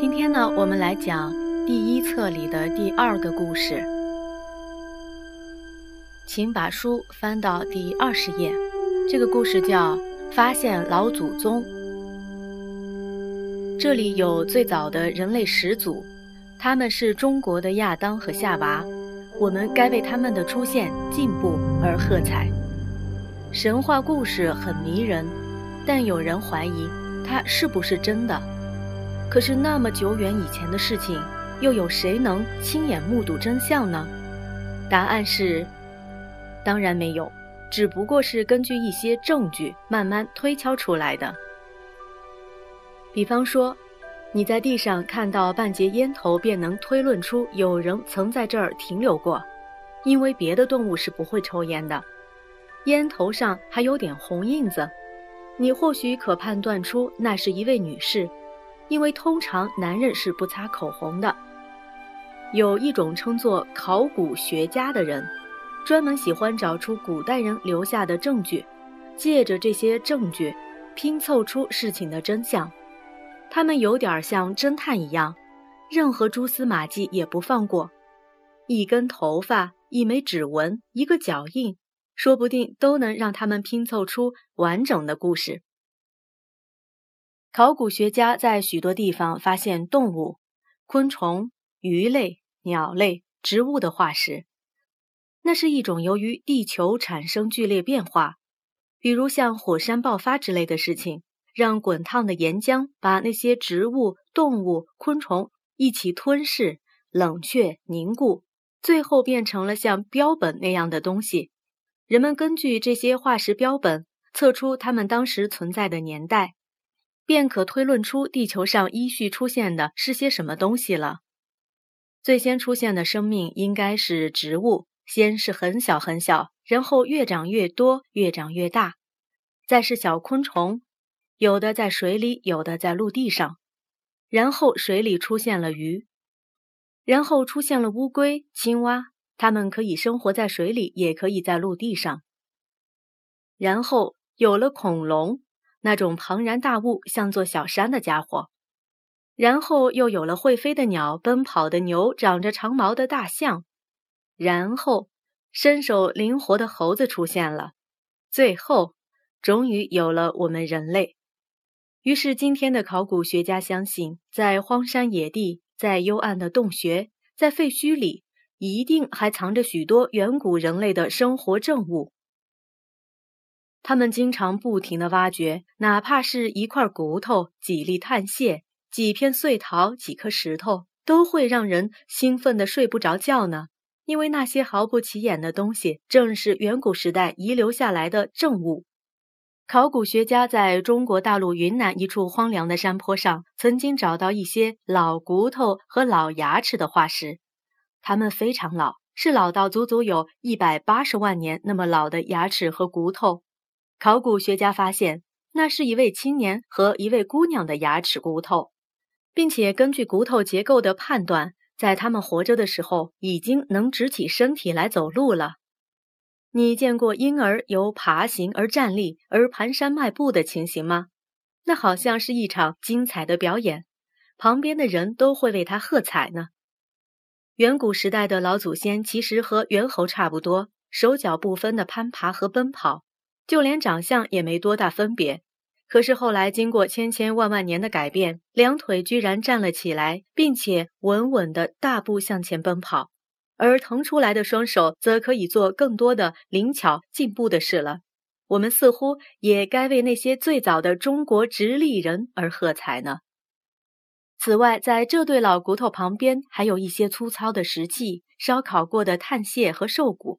今天呢，我们来讲第一册里的第二个故事。请把书翻到第二十页。这个故事叫《发现老祖宗》。这里有最早的人类始祖，他们是中国的亚当和夏娃。我们该为他们的出现、进步而喝彩。神话故事很迷人，但有人怀疑它是不是真的。可是那么久远以前的事情，又有谁能亲眼目睹真相呢？答案是，当然没有，只不过是根据一些证据慢慢推敲出来的。比方说。你在地上看到半截烟头，便能推论出有人曾在这儿停留过，因为别的动物是不会抽烟的。烟头上还有点红印子，你或许可判断出那是一位女士，因为通常男人是不擦口红的。有一种称作考古学家的人，专门喜欢找出古代人留下的证据，借着这些证据，拼凑出事情的真相。他们有点像侦探一样，任何蛛丝马迹也不放过。一根头发、一枚指纹、一个脚印，说不定都能让他们拼凑出完整的故事。考古学家在许多地方发现动物、昆虫、鱼类、鸟类、植物的化石，那是一种由于地球产生剧烈变化，比如像火山爆发之类的事情。让滚烫的岩浆把那些植物、动物、昆虫一起吞噬、冷却、凝固，最后变成了像标本那样的东西。人们根据这些化石标本测出它们当时存在的年代，便可推论出地球上依序出现的是些什么东西了。最先出现的生命应该是植物，先是很小很小，然后越长越多，越长越大，再是小昆虫。有的在水里，有的在陆地上，然后水里出现了鱼，然后出现了乌龟、青蛙，它们可以生活在水里，也可以在陆地上。然后有了恐龙，那种庞然大物，像座小山的家伙。然后又有了会飞的鸟、奔跑的牛、长着长毛的大象。然后身手灵活的猴子出现了。最后，终于有了我们人类。于是，今天的考古学家相信，在荒山野地，在幽暗的洞穴，在废墟里，一定还藏着许多远古人类的生活证物。他们经常不停地挖掘，哪怕是一块骨头、几粒碳屑、几片碎陶、几颗石头，都会让人兴奋得睡不着觉呢。因为那些毫不起眼的东西，正是远古时代遗留下来的证物。考古学家在中国大陆云南一处荒凉的山坡上，曾经找到一些老骨头和老牙齿的化石，它们非常老，是老到足足有一百八十万年那么老的牙齿和骨头。考古学家发现，那是一位青年和一位姑娘的牙齿骨头，并且根据骨头结构的判断，在他们活着的时候已经能直起身体来走路了。你见过婴儿由爬行而站立而蹒跚迈步的情形吗？那好像是一场精彩的表演，旁边的人都会为他喝彩呢。远古时代的老祖先其实和猿猴差不多，手脚不分的攀爬和奔跑，就连长相也没多大分别。可是后来经过千千万万年的改变，两腿居然站了起来，并且稳稳地大步向前奔跑。而腾出来的双手则可以做更多的灵巧进步的事了。我们似乎也该为那些最早的中国直立人而喝彩呢。此外，在这对老骨头旁边还有一些粗糙的石器、烧烤过的碳屑和兽骨，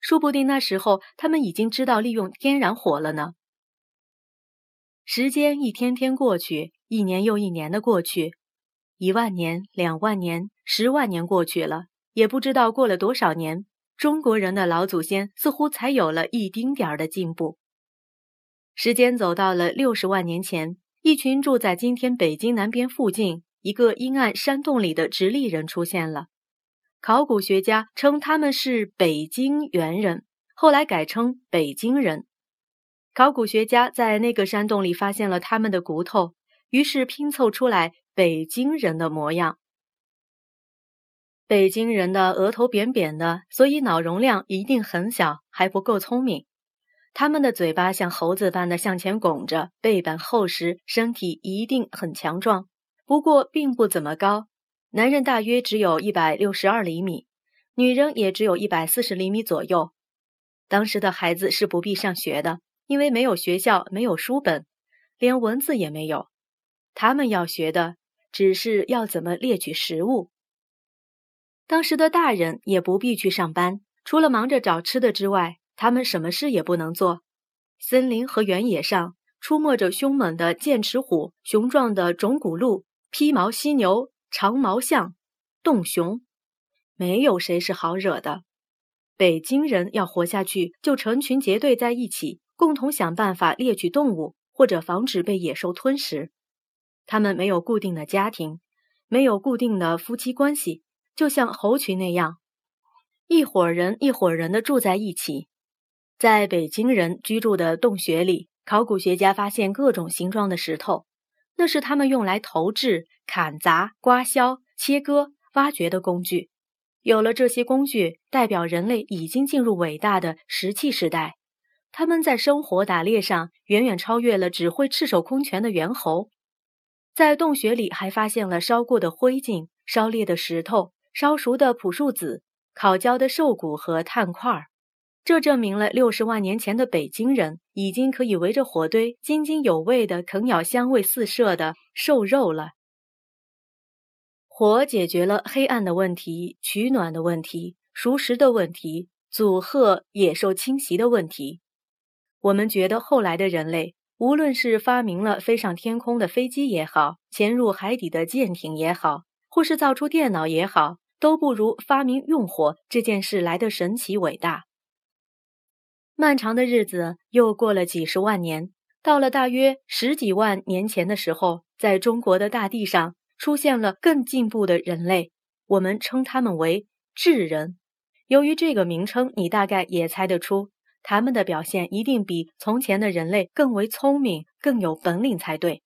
说不定那时候他们已经知道利用天然火了呢。时间一天天过去，一年又一年的过去，一万年、两万年、十万年过去了。也不知道过了多少年，中国人的老祖先似乎才有了一丁点儿的进步。时间走到了六十万年前，一群住在今天北京南边附近一个阴暗山洞里的直立人出现了。考古学家称他们是北京猿人，后来改称北京人。考古学家在那个山洞里发现了他们的骨头，于是拼凑出来北京人的模样。北京人的额头扁扁的，所以脑容量一定很小，还不够聪明。他们的嘴巴像猴子般的向前拱着，背板厚实，身体一定很强壮，不过并不怎么高。男人大约只有一百六十二厘米，女人也只有一百四十厘米左右。当时的孩子是不必上学的，因为没有学校，没有书本，连文字也没有。他们要学的只是要怎么猎取食物。当时的大人也不必去上班，除了忙着找吃的之外，他们什么事也不能做。森林和原野上出没着凶猛的剑齿虎、雄壮的种骨鹿、披毛犀牛、长毛象、洞熊，没有谁是好惹的。北京人要活下去，就成群结队在一起，共同想办法猎取动物，或者防止被野兽吞食。他们没有固定的家庭，没有固定的夫妻关系。就像猴群那样，一伙人一伙人的住在一起。在北京人居住的洞穴里，考古学家发现各种形状的石头，那是他们用来投掷、砍砸、刮削、切割、挖掘的工具。有了这些工具，代表人类已经进入伟大的石器时代。他们在生活、打猎上远远超越了只会赤手空拳的猿猴。在洞穴里还发现了烧过的灰烬、烧裂的石头。烧熟的朴树籽、烤焦的兽骨和炭块儿，这证明了六十万年前的北京人已经可以围着火堆津津有味地啃咬香味四射的瘦肉了。火解决了黑暗的问题、取暖的问题、熟食的问题、阻吓野兽侵袭的问题。我们觉得后来的人类，无论是发明了飞上天空的飞机也好，潜入海底的舰艇也好，或是造出电脑也好。都不如发明用火这件事来的神奇伟大。漫长的日子又过了几十万年，到了大约十几万年前的时候，在中国的大地上出现了更进步的人类，我们称他们为智人。由于这个名称，你大概也猜得出，他们的表现一定比从前的人类更为聪明、更有本领才对。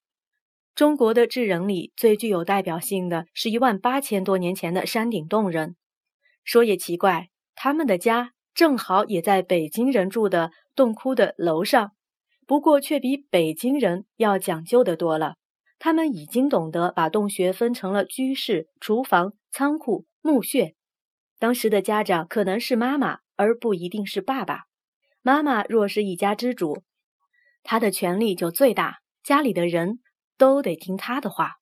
中国的智人里最具有代表性的是一万八千多年前的山顶洞人。说也奇怪，他们的家正好也在北京人住的洞窟的楼上，不过却比北京人要讲究的多了。他们已经懂得把洞穴分成了居室、厨房、仓库、墓穴。当时的家长可能是妈妈，而不一定是爸爸。妈妈若是一家之主，她的权力就最大，家里的人。都得听他的话。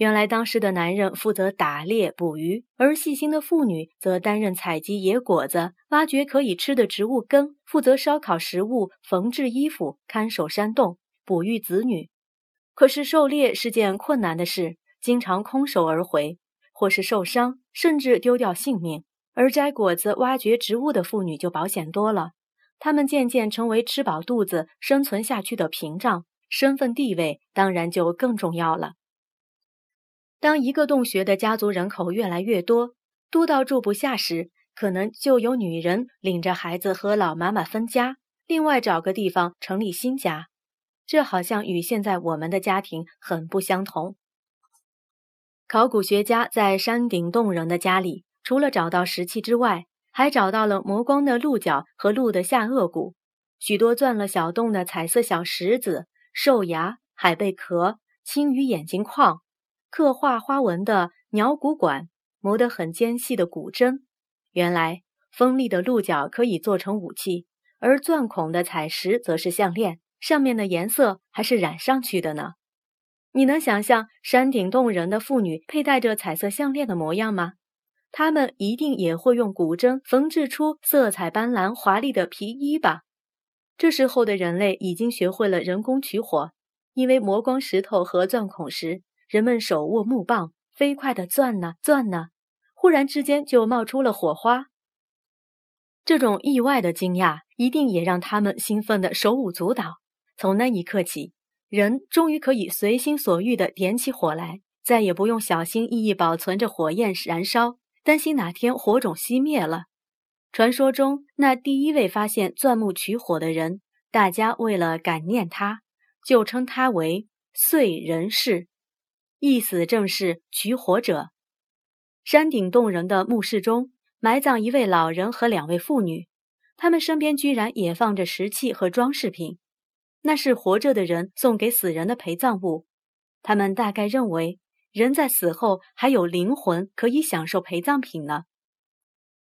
原来当时的男人负责打猎捕鱼，而细心的妇女则担任采集野果子、挖掘可以吃的植物根，负责烧烤食物、缝制衣服、看守山洞、哺育子女。可是狩猎是件困难的事，经常空手而回，或是受伤，甚至丢掉性命。而摘果子、挖掘植物的妇女就保险多了，她们渐渐成为吃饱肚子、生存下去的屏障。身份地位当然就更重要了。当一个洞穴的家族人口越来越多，多到住不下时，可能就有女人领着孩子和老妈妈分家，另外找个地方成立新家。这好像与现在我们的家庭很不相同。考古学家在山顶洞人的家里，除了找到石器之外，还找到了磨光的鹿角和鹿的下颚骨，许多钻了小洞的彩色小石子。兽牙、海贝壳、青鱼眼睛框、刻画花纹的鸟骨管、磨得很尖细的骨针。原来锋利的鹿角可以做成武器，而钻孔的彩石则是项链，上面的颜色还是染上去的呢。你能想象山顶洞人的妇女佩戴着彩色项链的模样吗？她们一定也会用骨针缝制出色彩斑斓、华丽的皮衣吧。这时候的人类已经学会了人工取火，因为磨光石头和钻孔时，人们手握木棒，飞快地钻呢钻呢，忽然之间就冒出了火花。这种意外的惊讶，一定也让他们兴奋得手舞足蹈。从那一刻起，人终于可以随心所欲地点起火来，再也不用小心翼翼保存着火焰燃烧，担心哪天火种熄灭了。传说中，那第一位发现钻木取火的人，大家为了感念他，就称他为燧人氏。一死正是取火者。山顶洞人的墓室中埋葬一位老人和两位妇女，他们身边居然也放着石器和装饰品，那是活着的人送给死人的陪葬物。他们大概认为人在死后还有灵魂，可以享受陪葬品呢。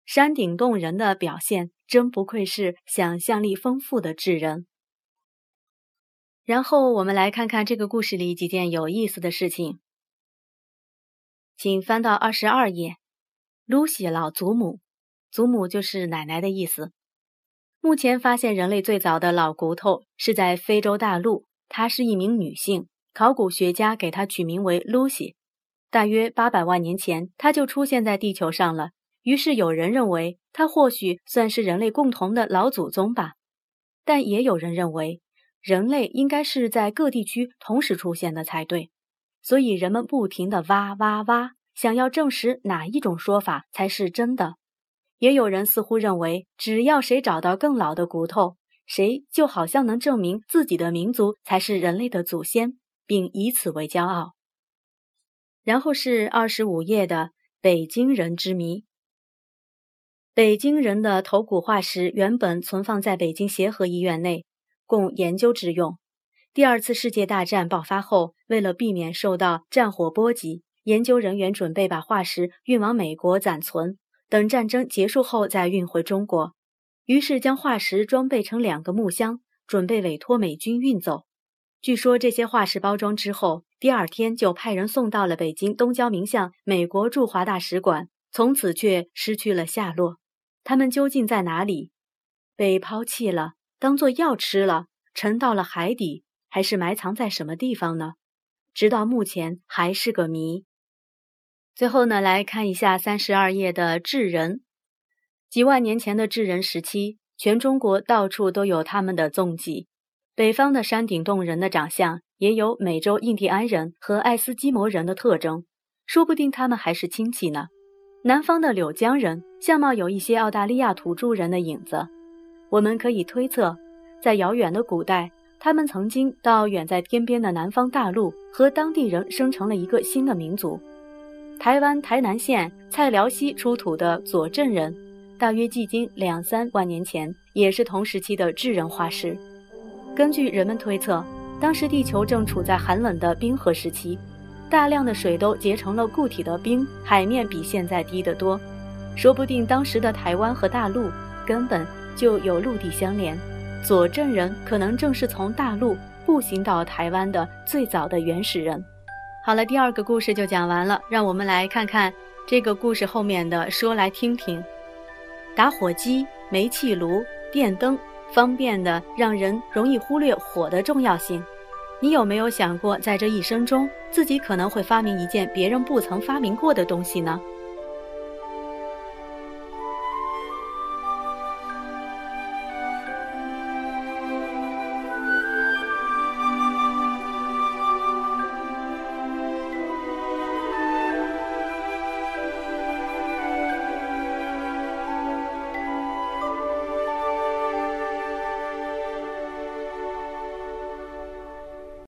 山顶洞人的表现真不愧是想象力丰富的智人。然后我们来看看这个故事里几件有意思的事情。请翻到二十二页。露西老祖母，祖母就是奶奶的意思。目前发现人类最早的老骨头是在非洲大陆，她是一名女性，考古学家给她取名为露西。大约八百万年前，她就出现在地球上了。于是有人认为她或许算是人类共同的老祖宗吧，但也有人认为。人类应该是在各地区同时出现的才对，所以人们不停地挖挖挖，想要证实哪一种说法才是真的。也有人似乎认为，只要谁找到更老的骨头，谁就好像能证明自己的民族才是人类的祖先，并以此为骄傲。然后是二十五页的北京人之谜。北京人的头骨化石原本存放在北京协和医院内。供研究之用。第二次世界大战爆发后，为了避免受到战火波及，研究人员准备把化石运往美国暂存，等战争结束后再运回中国。于是将化石装备成两个木箱，准备委托美军运走。据说这些化石包装之后，第二天就派人送到了北京东交民巷美国驻华大使馆，从此却失去了下落。他们究竟在哪里？被抛弃了？当做药吃了，沉到了海底，还是埋藏在什么地方呢？直到目前还是个谜。最后呢，来看一下三十二页的智人。几万年前的智人时期，全中国到处都有他们的踪迹。北方的山顶洞人的长相也有美洲印第安人和爱斯基摩人的特征，说不定他们还是亲戚呢。南方的柳江人相貌有一些澳大利亚土著人的影子。我们可以推测，在遥远的古代，他们曾经到远在天边的南方大陆，和当地人生成了一个新的民族。台湾台南县蔡寮溪出土的左镇人，大约距今两三万年前，也是同时期的智人化石。根据人们推测，当时地球正处在寒冷的冰河时期，大量的水都结成了固体的冰，海面比现在低得多。说不定当时的台湾和大陆根本。就有陆地相连，左镇人可能正是从大陆步行到台湾的最早的原始人。好了，第二个故事就讲完了，让我们来看看这个故事后面的说来听听。打火机、煤气炉、电灯，方便的让人容易忽略火的重要性。你有没有想过，在这一生中，自己可能会发明一件别人不曾发明过的东西呢？